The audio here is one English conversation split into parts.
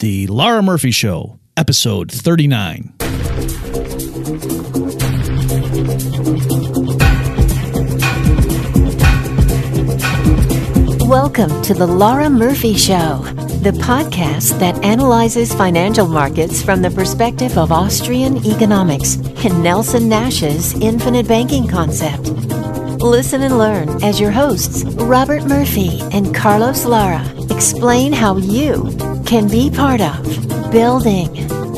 The Lara Murphy Show, episode 39. Welcome to the Lara Murphy Show, the podcast that analyzes financial markets from the perspective of Austrian economics and Nelson Nash's infinite banking concept. Listen and learn as your hosts, Robert Murphy and Carlos Lara, explain how you can be part of building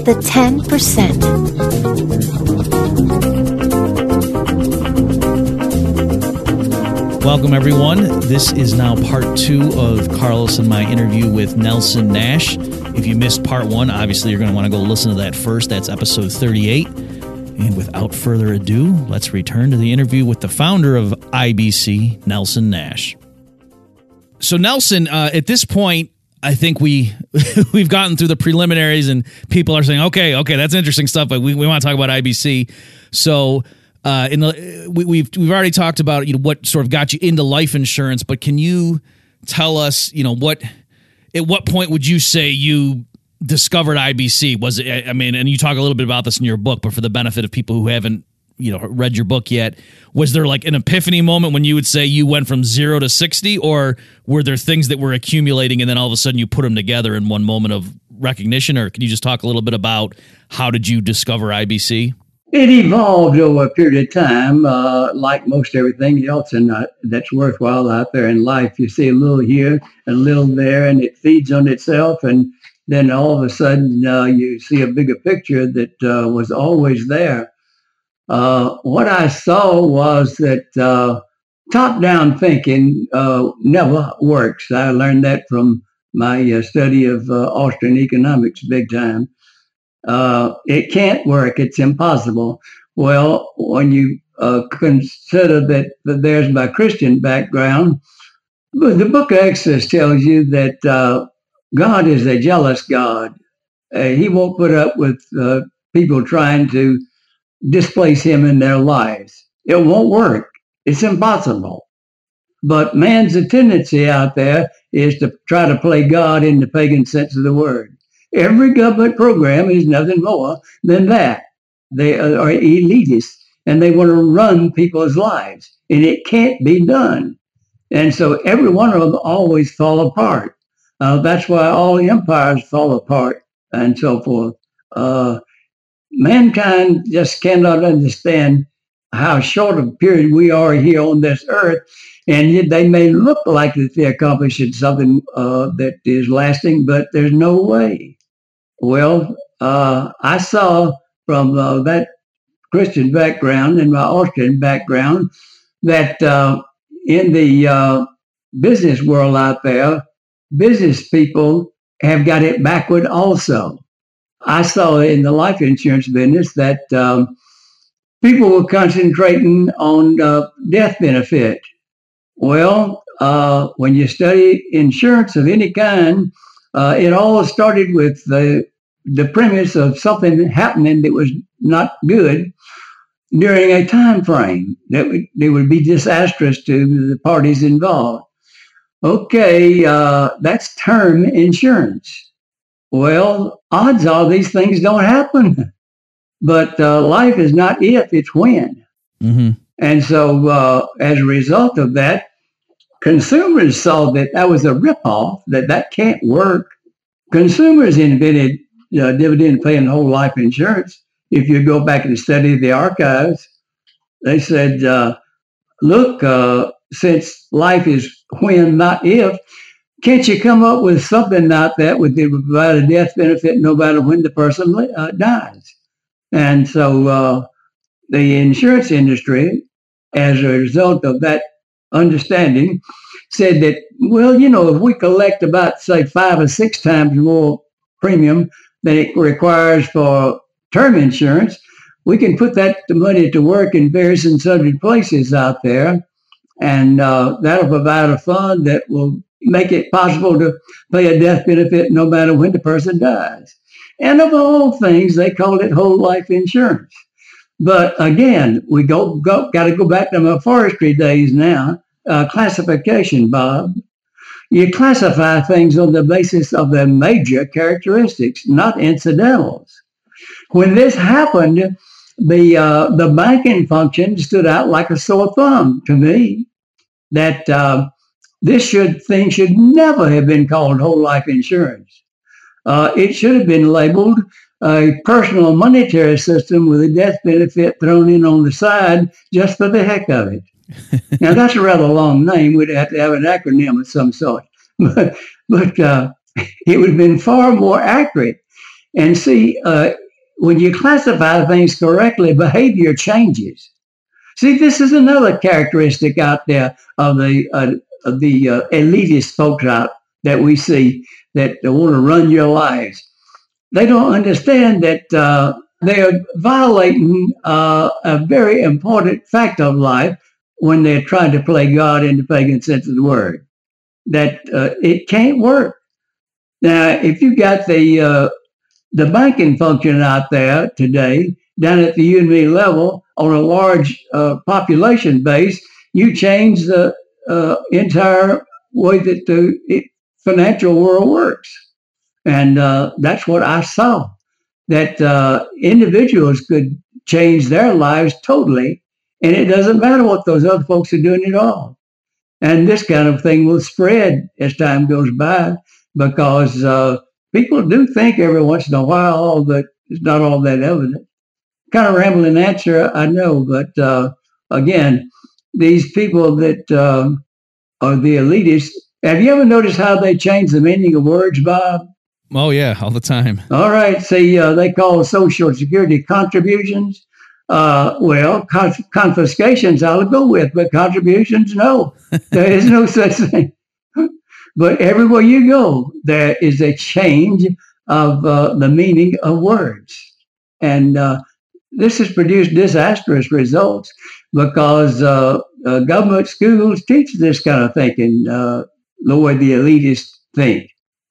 the 10%. Welcome, everyone. This is now part two of Carlos and my interview with Nelson Nash. If you missed part one, obviously you're going to want to go listen to that first. That's episode 38. And without further ado, let's return to the interview with the founder of IBC, Nelson Nash. So, Nelson, uh, at this point, I think we we've gotten through the preliminaries, and people are saying, "Okay, okay, that's interesting stuff," but we, we want to talk about IBC. So, uh, in the we, we've we've already talked about you know what sort of got you into life insurance, but can you tell us you know what at what point would you say you discovered IBC? Was it I mean, and you talk a little bit about this in your book, but for the benefit of people who haven't you know read your book yet, was there like an epiphany moment when you would say you went from zero to sixty, or were there things that were accumulating and then all of a sudden you put them together in one moment of recognition? Or can you just talk a little bit about how did you discover IBC? It evolved over a period of time, uh, like most everything else and uh, that's worthwhile out there in life. You see a little here, a little there, and it feeds on itself. And then all of a sudden, uh, you see a bigger picture that uh, was always there. Uh, what I saw was that uh, top-down thinking never works. I learned that from my study of Austrian economics big time uh, it can't work. It's impossible. Well, when you uh, consider that, that there's my Christian background, the book of Exodus tells you that uh, God is a jealous God. Uh, he won't put up with uh, people trying to displace him in their lives. It won't work. It's impossible. But man's tendency out there is to try to play God in the pagan sense of the word. Every government program is nothing more than that. They are elitist and they want to run people's lives, and it can't be done. And so every one of them always fall apart. Uh, that's why all empires fall apart and so forth. Uh, mankind just cannot understand how short a period we are here on this earth, and they may look like that they're accomplishing something uh, that is lasting, but there's no way. Well, uh, I saw from uh, that Christian background and my Austrian background that uh, in the uh, business world out there, business people have got it backward also. I saw in the life insurance business that um, people were concentrating on uh, death benefit. Well, uh, when you study insurance of any kind, uh, it all started with the the premise of something happening that was not good during a time frame that would, would be disastrous to the parties involved. Okay, uh, that's term insurance. Well, odds are these things don't happen, but uh, life is not if, it's when. Mm-hmm. And so, uh, as a result of that, consumers saw that that was a ripoff, that that can't work. Consumers invented uh, dividend paying whole life insurance. If you go back and study the archives, they said, uh, look, uh, since life is when, not if, can't you come up with something like that would provide a death benefit no matter when the person uh, dies? And so uh, the insurance industry, as a result of that understanding, said that, well, you know, if we collect about, say, five or six times more premium than it requires for term insurance, we can put that money to work in various and sundry places out there. And uh, that'll provide a fund that will make it possible to pay a death benefit no matter when the person dies. And of all things, they call it whole life insurance. But again, we go, go got to go back to my forestry days now. Uh, classification, Bob. You classify things on the basis of their major characteristics, not incidentals. When this happened, the uh, the banking function stood out like a sore thumb to me. That uh, this should thing should never have been called whole life insurance. Uh, it should have been labeled a personal monetary system with a death benefit thrown in on the side just for the heck of it. now that's a rather long name. We'd have to have an acronym of some sort, but but uh, it would have been far more accurate. And see, uh, when you classify things correctly, behavior changes. See, this is another characteristic out there of the uh, the uh, elitist folks out that we see that want to run your lives. They don't understand that uh, they are violating uh, a very important fact of life when they're trying to play God in the pagan sense of the word. That uh, it can't work. Now, if you got the uh, the banking function out there today, down at the me level, on a large uh, population base, you change the uh, entire way that the financial world works. And uh, that's what I saw, that uh, individuals could change their lives totally, and it doesn't matter what those other folks are doing at all. And this kind of thing will spread as time goes by because uh, people do think every once in a while that it's not all that evident. Kind of rambling answer, I know, but uh, again, these people that um, are the elitists have you ever noticed how they change the meaning of words, Bob? Oh yeah, all the time. All right. See, uh, they call Social Security contributions. Uh, well, con- confiscations I'll go with, but contributions, no. there is no such thing. but everywhere you go, there is a change of uh, the meaning of words, and uh, this has produced disastrous results because uh, uh, government schools teach this kind of thinking the way the elitists think,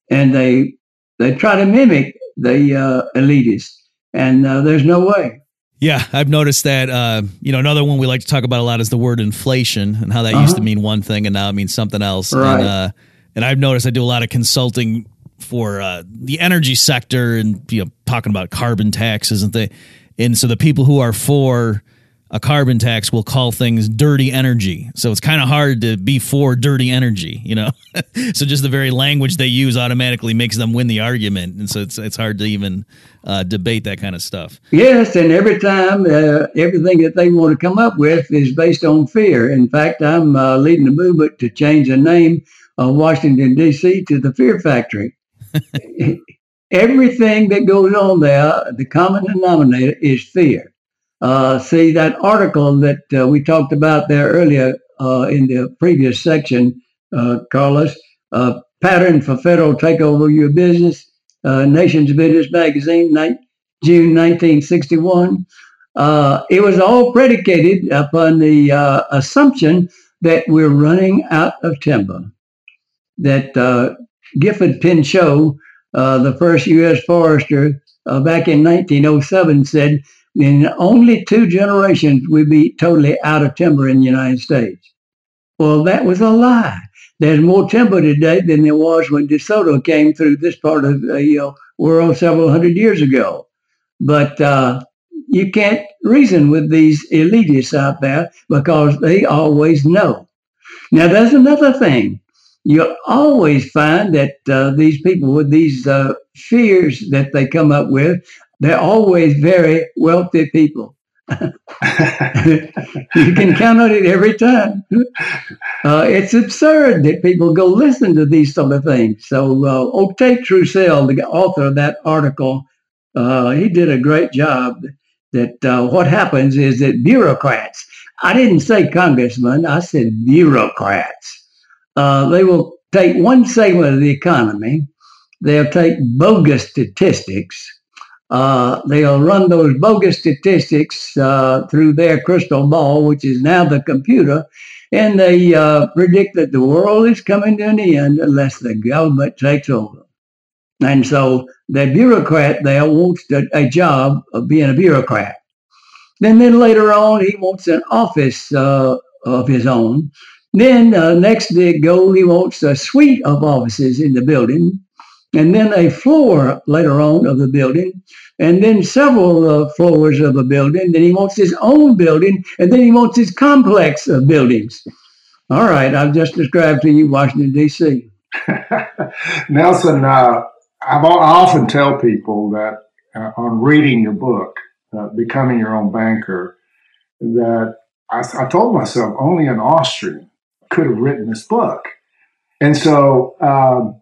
and they they try to mimic the uh, elitists, and uh, there's no way. Yeah, I've noticed that. Uh, you know, another one we like to talk about a lot is the word inflation and how that uh-huh. used to uh-huh. mean one thing and now it means something else. Right. And, uh, and I've noticed I do a lot of consulting for uh, the energy sector and you know talking about carbon taxes and they and so the people who are for a carbon tax will call things dirty energy. So it's kind of hard to be for dirty energy, you know? so just the very language they use automatically makes them win the argument. And so it's, it's hard to even uh, debate that kind of stuff. Yes. And every time, uh, everything that they want to come up with is based on fear. In fact, I'm uh, leading a movement to change the name of Washington, D.C. to the Fear Factory. everything that goes on there, the common denominator is fear. Uh, see that article that uh, we talked about there earlier uh, in the previous section, uh, Carlos, uh, pattern for federal takeover of your business, Nation's Business Magazine, ni- June 1961. it was all predicated upon the assumption that we're running out of timber. That Gifford Pinchot, the first U.S. forester back in 1907, said in only two generations we'd be totally out of timber in the United States. Well, that was a lie. There's more timber today than there was when DeSoto came through this part of the uh, world several hundred years ago. But uh, you can't reason with these elitists out there because they always know. Now, there's another thing. You'll always find that uh, these people with these uh, fears that they come up with they're always very wealthy people. you can count on it every time. Uh, it's absurd that people go listen to these sort of things. So uh, Octave Troussel, the author of that article, uh, he did a great job. That uh, what happens is that bureaucrats, I didn't say congressmen, I said bureaucrats. Uh, they will take one segment of the economy, they'll take bogus statistics, uh, they'll run those bogus statistics uh, through their crystal ball, which is now the computer, and they uh, predict that the world is coming to an end unless the government takes over. And so the bureaucrat there wants a, job of being a bureaucrat. Then, then later on, he wants an office uh, of his own. Then uh, next big goal, he wants a suite of offices in the building, and then a floor later on of the building, and then several uh, floors of a building. Then he wants his own building, and then he wants his complex of buildings. All right, I've just described to you Washington, D.C. Nelson, uh, i often tell people that uh, on reading your book, uh, Becoming Your Own Banker, that I, I, told myself only an Austrian could have written this book. And so um,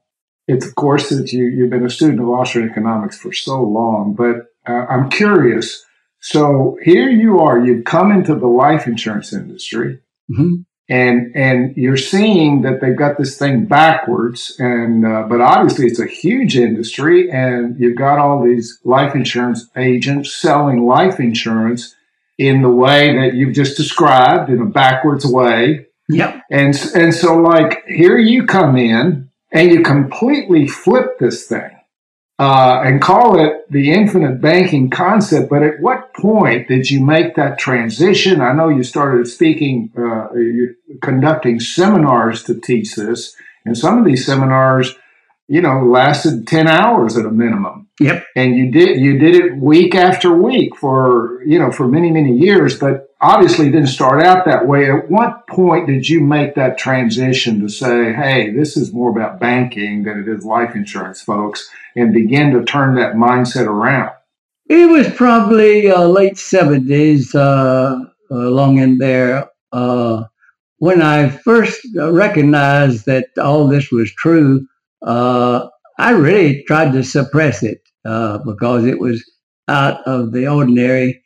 it's, of course, that you, you've been a student of Austrian economics for so long, but uh, I'm curious. So here you are, you've come into the life insurance industry. Mm-hmm and and you're seeing that they've got this thing backwards and uh, but obviously it's a huge industry and you've got all these life insurance agents selling life insurance in the way that you've just described in a backwards way yep and and so like here you come in and you completely flip this thing uh, and call it the infinite banking concept. But at what point did you make that transition? I know you started speaking, uh, conducting seminars to teach this, and some of these seminars, you know, lasted ten hours at a minimum. Yep. And you did you did it week after week for you know for many many years, but obviously didn't start out that way. At what point did you make that transition to say, hey, this is more about banking than it is life insurance, folks, and begin to turn that mindset around? It was probably uh, late 70s, uh, along in there, uh, when I first recognized that all this was true. Uh, I really tried to suppress it uh, because it was out of the ordinary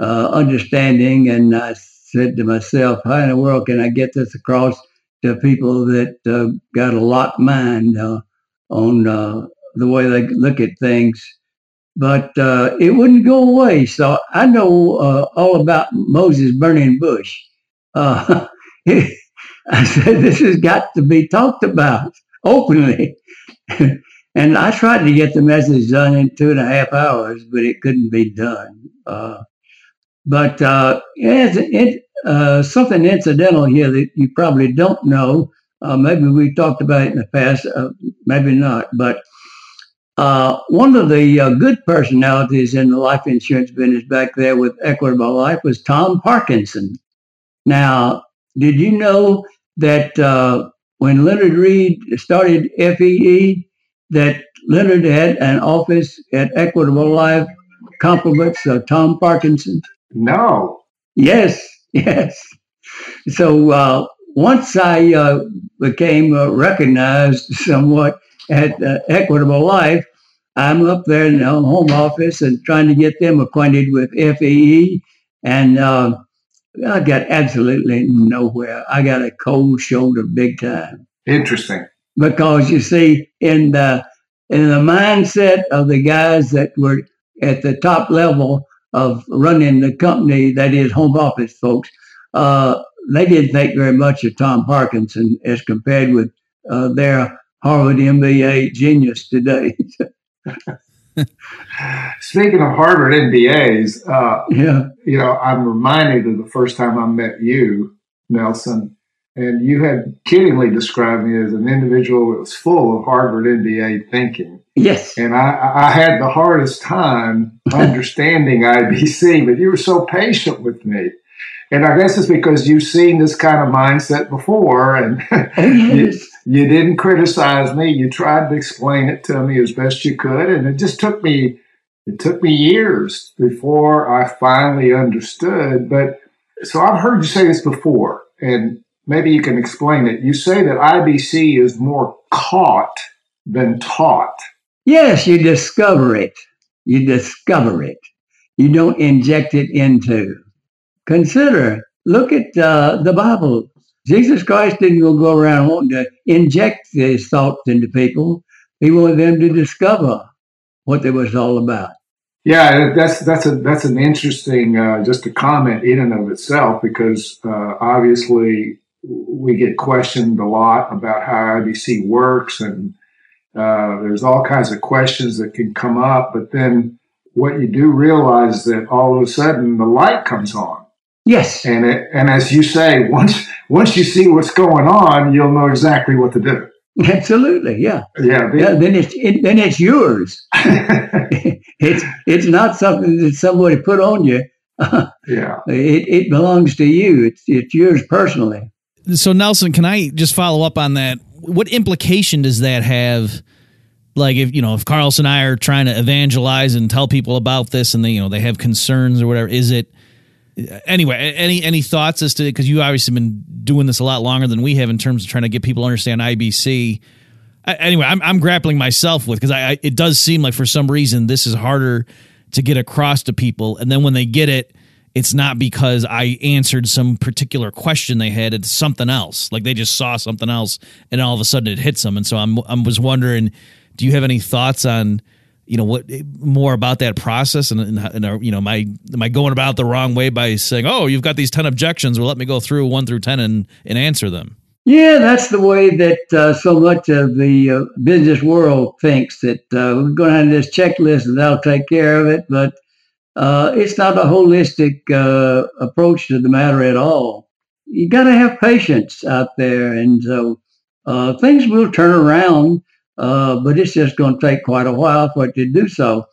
uh, understanding. And I said to myself, how in the world can I get this across to people that uh, got a locked mind uh, on uh, the way they look at things? But uh, it wouldn't go away. So I know all about Moses burning bush. I said, this has got to be talked about openly. and I tried to get the message done in two and a half hours, but it couldn't be done. Uh, but uh, it, uh, something incidental here that you probably don't know. Uh, maybe we talked about it in the past, uh, maybe not. But uh, one of the good personalities in the life insurance business back there with Equitable Life was Tom Parkinson. Now, did you know that when Leonard Read started FEE, that Leonard had an office at Equitable Life compliments of Tom Parkinson? No. Yes, yes. So uh, once I uh, became uh, recognized somewhat at uh, Equitable Life, I'm up there in the home office and trying to get them acquainted with FEE. And uh, I got absolutely nowhere. I got a cold shoulder big time. Interesting. Because you see, in the in the mindset of the guys that were at the top level, of running the company that is home office folks, uh, they didn't think very much of Tom Parkinson as compared with uh, their Harvard MBA genius today. Speaking of Harvard MBAs, uh, yeah. you know, I'm reminded of the first time I met you, Nelson, and you had kiddingly described me as an individual that was full of Harvard MBA thinking. Yes. And I, I had the hardest time understanding IBC, but you were so patient with me. And I guess it's because you've seen this kind of mindset before and oh, yes. you, you didn't criticize me. You tried to explain it to me as best you could. And it just took me, it took me years before I finally understood. But so I've heard you say this before and maybe you can explain it. You say that IBC is more caught than taught. Yes, you discover it. You discover it. You don't inject it into. Consider, look at uh, the Bible. Jesus Christ didn't go around wanting to inject his thoughts into people. He wanted them to discover what it was all about. Yeah, that's that's a that's an interesting uh, just a comment in and of itself because uh, obviously we get questioned a lot about how IBC works and uh, there's all kinds of questions that can come up, but then what you do realize is that all of a sudden the light comes on Yes. And it, and as you say, once once you see what's going on, you'll know exactly what to do. Absolutely, yeah, Yeah. yeah. Then it's it, then it's yours. it's it's not something that somebody put on you. yeah. It it belongs to you. It's it's yours personally. So Nelson, can I just follow up on that? What implication does that have? Like if you know if Carlos and I are trying to evangelize and tell people about this, and they you know they have concerns or whatever, is it anyway? Any any thoughts as to because you obviously been doing this a lot longer than we have in terms of trying to get people to understand IBC. Anyway, I'm I'm grappling myself with because I, I it does seem like for some reason this is harder to get across to people, and then when they get it, it's not because I answered some particular question they had. It's something else. Like they just saw something else, and all of a sudden it hits them. And so I'm I was wondering, do you have any thoughts on? You know what more about that process, and, and, and are, you know, am I am I going about the wrong way by saying, "Oh, you've got these ten objections. Well, let me go through one through ten and and answer them." Yeah, that's the way that uh, so much of the uh, business world thinks that uh, we're going to have this checklist and that'll take care of it. But uh, it's not a holistic uh, approach to the matter at all. You got to have patience out there, and so uh, things will turn around. Uh, but it's just going to take quite a while for it to do so.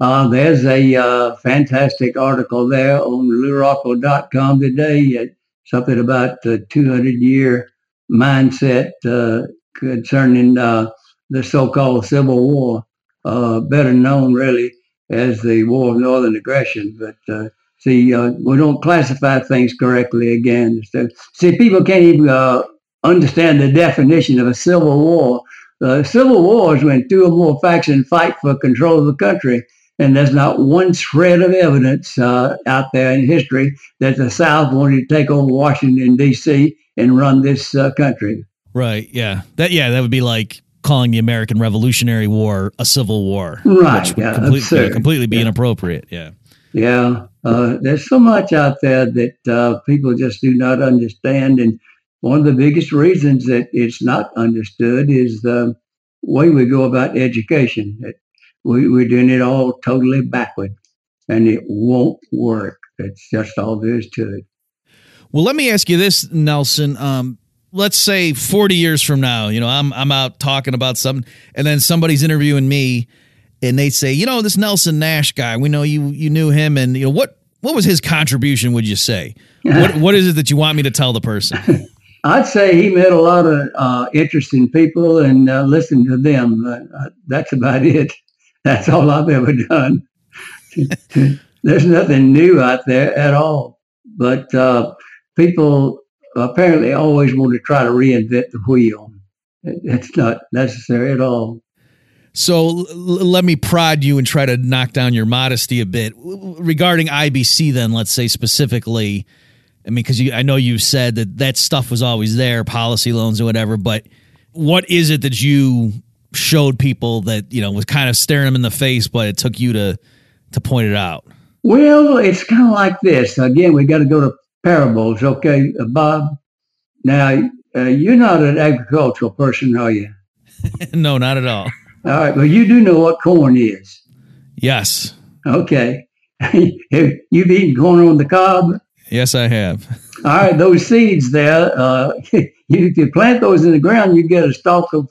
Uh, there's a uh, fantastic article there on lewrockwell.com today, something about the 200 year mindset uh, concerning uh, the so-called Civil War, uh, better known really as the War of Northern Aggression. But uh, see, uh, we don't classify things correctly again. So, see, people can't even uh, understand the definition of a civil war. Uh, civil war is when two or more factions fight for control of the country. And there's not one shred of evidence uh, out there in history that the South wanted to take over Washington, D.C. and run this uh, country. Right. Yeah. That. Yeah. That would be like calling the American Revolutionary War a civil war, Right, Which would yeah, completely, completely be Yeah. inappropriate. Yeah. Yeah, uh, there's so much out there that uh, people just do not understand, and one of the biggest reasons that it's not understood is the way we go about education. That we, we're doing it all totally backward, and it won't work. That's just all there is to it. Well, let me ask you this, Nelson. Um, let's say 40 years from now, you know, I'm I'm out talking about something, and then somebody's interviewing me, and they say, you know, this Nelson Nash guy, we know you you knew him, and you know what what was his contribution? Would you say? what what is it that you want me to tell the person? I'd say he met a lot of uh, interesting people and uh, listened to them. Uh, that's about it. That's all I've ever done. There's nothing new out there at all. But uh, people apparently always want to try to reinvent the wheel. That's not necessary at all. So l- let me prod you and try to knock down your modesty a bit regarding IBC. Then let's say specifically, I mean, because I know you said that that stuff was always there, policy loans or whatever. But what is it that you showed people that you know was kind of staring them in the face, but it took you to to point it out? Well, it's kind of like this. Again, we got to go to parables, okay, Bob? Now, uh, you're not an agricultural person, are you? no, not at all. All right, but you do know what corn is. Yes, Okay. Have you eaten corn on the cob? yes, I have. All right, those seeds there, uh, you, if you plant those in the ground, you get a stalk of,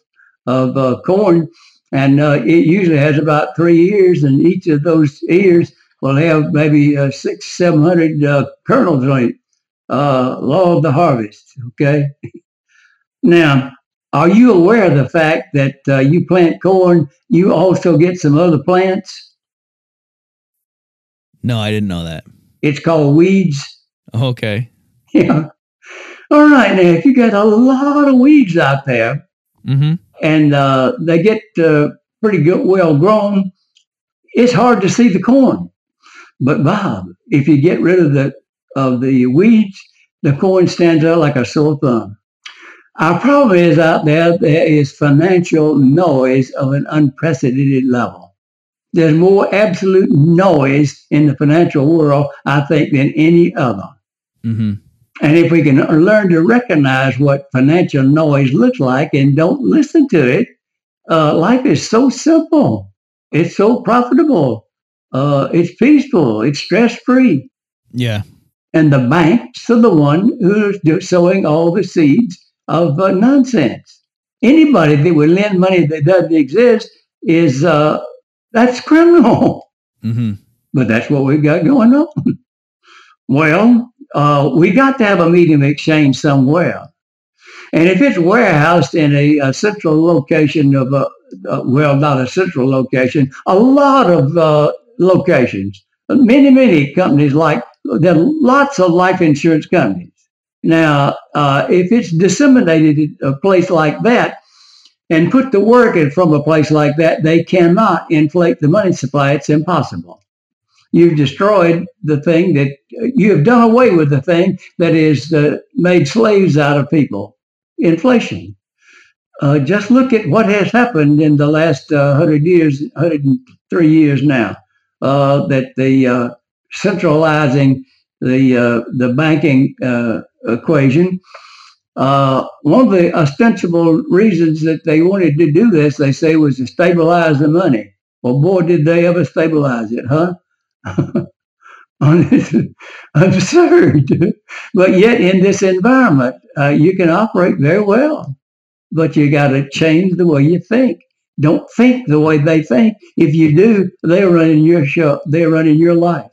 of uh, corn, and uh, it usually has about three ears, and each of those ears will have maybe uh, six, seven hundred uh, kernels on it. Uh, law of the harvest, okay? Now, are you aware of the fact that uh, you plant corn, you also get some other plants? No, I didn't know that. It's called weeds. Okay. Yeah. All right. Now, if you got a lot of weeds out there Mm-hmm. and uh, they get uh, pretty good, well grown, it's hard to see the corn. But Bob, if you get rid of the of the weeds, the corn stands out like a sore thumb. Our problem is out there there is financial noise of an unprecedented level. There's more absolute noise in the financial world, I think, than any other. Mm-hmm. And if we can learn to recognize what financial noise looks like and don't listen to it, uh, life is so simple. It's so profitable. Uh, it's peaceful. It's stress free. Yeah. And the banks are the one who's sowing all the seeds of uh, nonsense. Anybody that would lend money that doesn't exist is uh, that's criminal. Mm-hmm. But that's what we've got going on. well, uh, we got to have a medium exchange somewhere. And if it's warehoused in a, a central location of a, uh, well, not a central location, a lot of uh, locations, many, many companies like, there are lots of life insurance companies. Now, uh, if it's disseminated in a place like that and put to work in from a place like that, they cannot inflate the money supply. It's impossible. You've destroyed the thing that you have done away with the thing that is uh, made slaves out of people. Inflation. Uh, just look at what has happened in the last uh, 100 years, 103 years now, uh, that the uh, centralizing the uh, the banking uh, equation. Uh, one of the ostensible reasons that they wanted to do this, they say, was to stabilize the money. Well, boy, did they ever stabilize it, huh? absurd. but yet, in this environment, uh, you can operate very well. But you got to change the way you think. Don't think the way they think. If you do, they're running your show. They're running your life.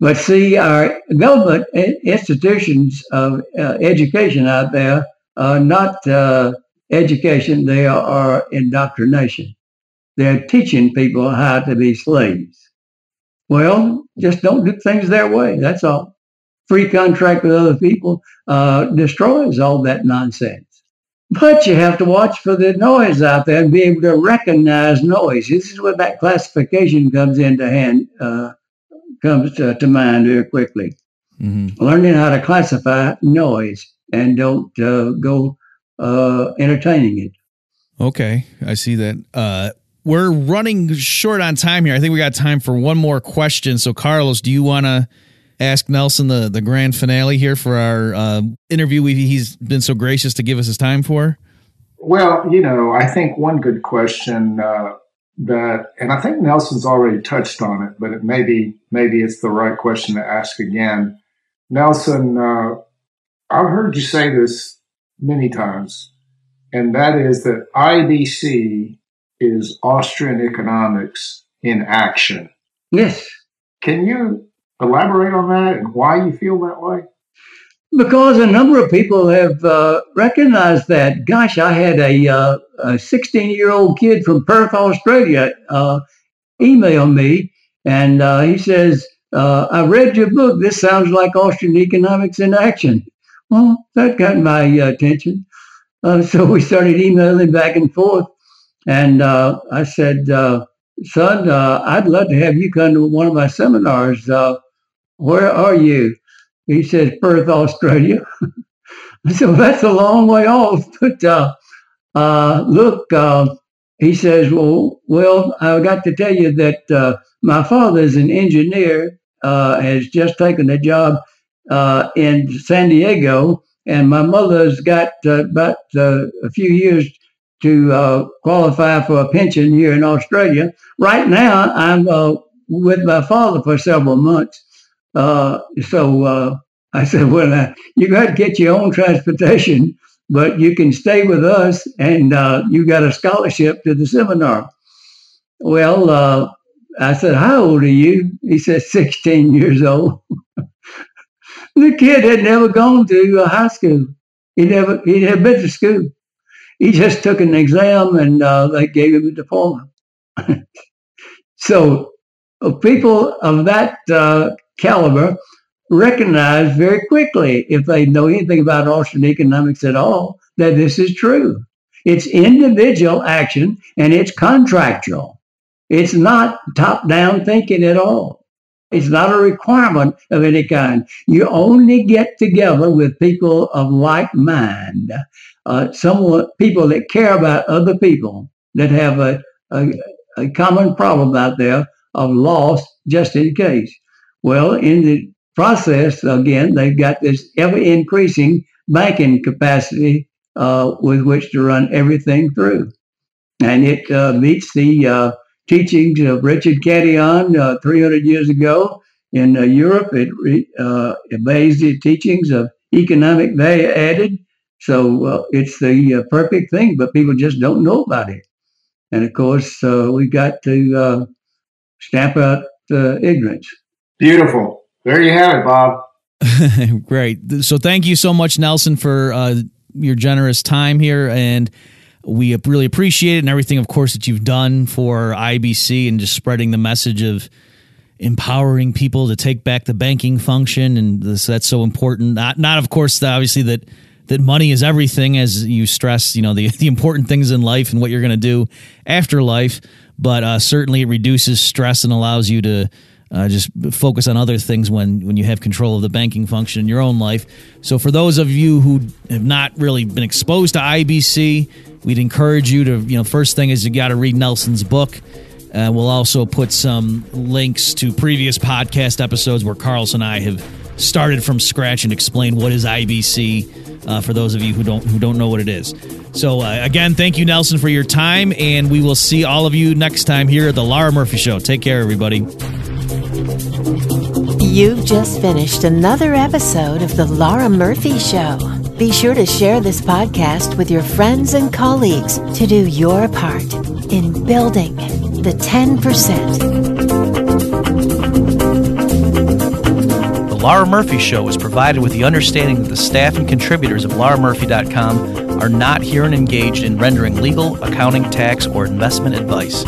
But see, our government institutions of uh, education out there are not uh, education, they are indoctrination. They're teaching people how to be slaves. Well, just don't do things their way. That's all. Free contract with other people uh, destroys all that nonsense. But you have to watch for the noise out there and be able to recognize noise. This is where that classification comes into hand. Uh, comes to, to mind very quickly. Mm-hmm. Learning how to classify noise and don't uh, go uh, entertaining it. Okay, I see that. Uh, we're running short on time here. I think we got time for one more question. So, Carlos, do you want to ask Nelson the, the grand finale here for our uh, interview? We, he's been so gracious to give us his time for. Well, you know, I think one good question uh, that, and I think Nelson's already touched on it, but it maybe maybe it's the right question to ask again. Nelson, uh, I've heard you say this many times, and that is that IBC is Austrian economics in action. Yes. Can you elaborate on that and why you feel that way? Because a number of people have uh, recognized that. Gosh, I had a, uh, a 16 year old kid from Perth, Australia, uh, email me, and uh, he says, uh, I read your book. This sounds like Austrian economics in action. Well, that got my attention. Uh, so we started emailing back and forth. And I said, son, I'd love to have you come to one of my seminars. where are you? He says Perth, Australia. Said, that's a long way off. But uh, uh, look, uh, he says, well, well, I got to tell you that uh, my father is an engineer, uh, has just taken a job uh, in San Diego, and my mother's got about a few years to qualify for a pension here in Australia. Right now, I'm with my father for several months. Uh, so uh, I said, well, uh, you got to get your own transportation, but you can stay with us and uh, you got a scholarship to the seminar. Well, uh, I said, how old are you? He said, 16 years old. the kid had never gone to high school. He never, he had been to school. He just took an exam and they gave him a diploma. so people of that caliber recognize very quickly, if they know anything about Austrian economics at all, that this is true. It's individual action and it's contractual. It's not top down thinking at all. It's not a requirement of any kind. You only get together with people of like mind, uh, someone, people that care about other people, that have a, a, a common problem out there of loss just in case. Well, in the process, again, they've got this ever increasing banking capacity uh, with which to run everything through. And it uh, meets the uh, teachings of Richard Cantillon uh, 300 years ago In uh, Europe, it uh, obeys the teachings of economic value added. So uh, it's the uh, perfect thing, but people just don't know about it. And of course, uh, we got to uh, stamp out ignorance. Beautiful. There you have it, Bob. Great. So thank you so much, Nelson, for uh, your generous time here. And we really appreciate it and everything, of course, that you've done for IBC and just spreading the message of empowering people to take back the banking function. And this, that's so important. Not, not of course, obviously, that that money is everything, as you stress, you know, the, the important things in life and what you're going to do after life. But uh, certainly it reduces stress and allows you to uh, just focus on other things when when you have control of the banking function in your own life. So for those of you who have not really been exposed to IBC, we'd encourage you to you know first thing is you got to read Nelson's book. Uh, we'll also put some links to previous podcast episodes where Carlos and I have started from scratch and explained what is IBC uh, for those of you who don't who don't know what it is. So uh, again, thank you, Nelson, for your time, and we will see all of you next time here at the Lara Murphy Show. Take care, everybody. You've just finished another episode of The Lara Murphy Show. Be sure to share this podcast with your friends and colleagues to do your part in building the 10%. The Lara Murphy Show is provided with the understanding that the staff and contributors of lara-murphy.com are not here and engaged in rendering legal, accounting, tax, or investment advice.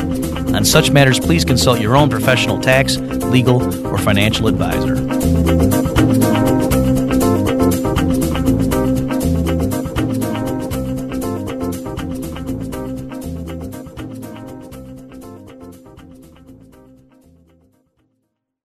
On such matters, please consult your own professional tax, legal, or financial advisor.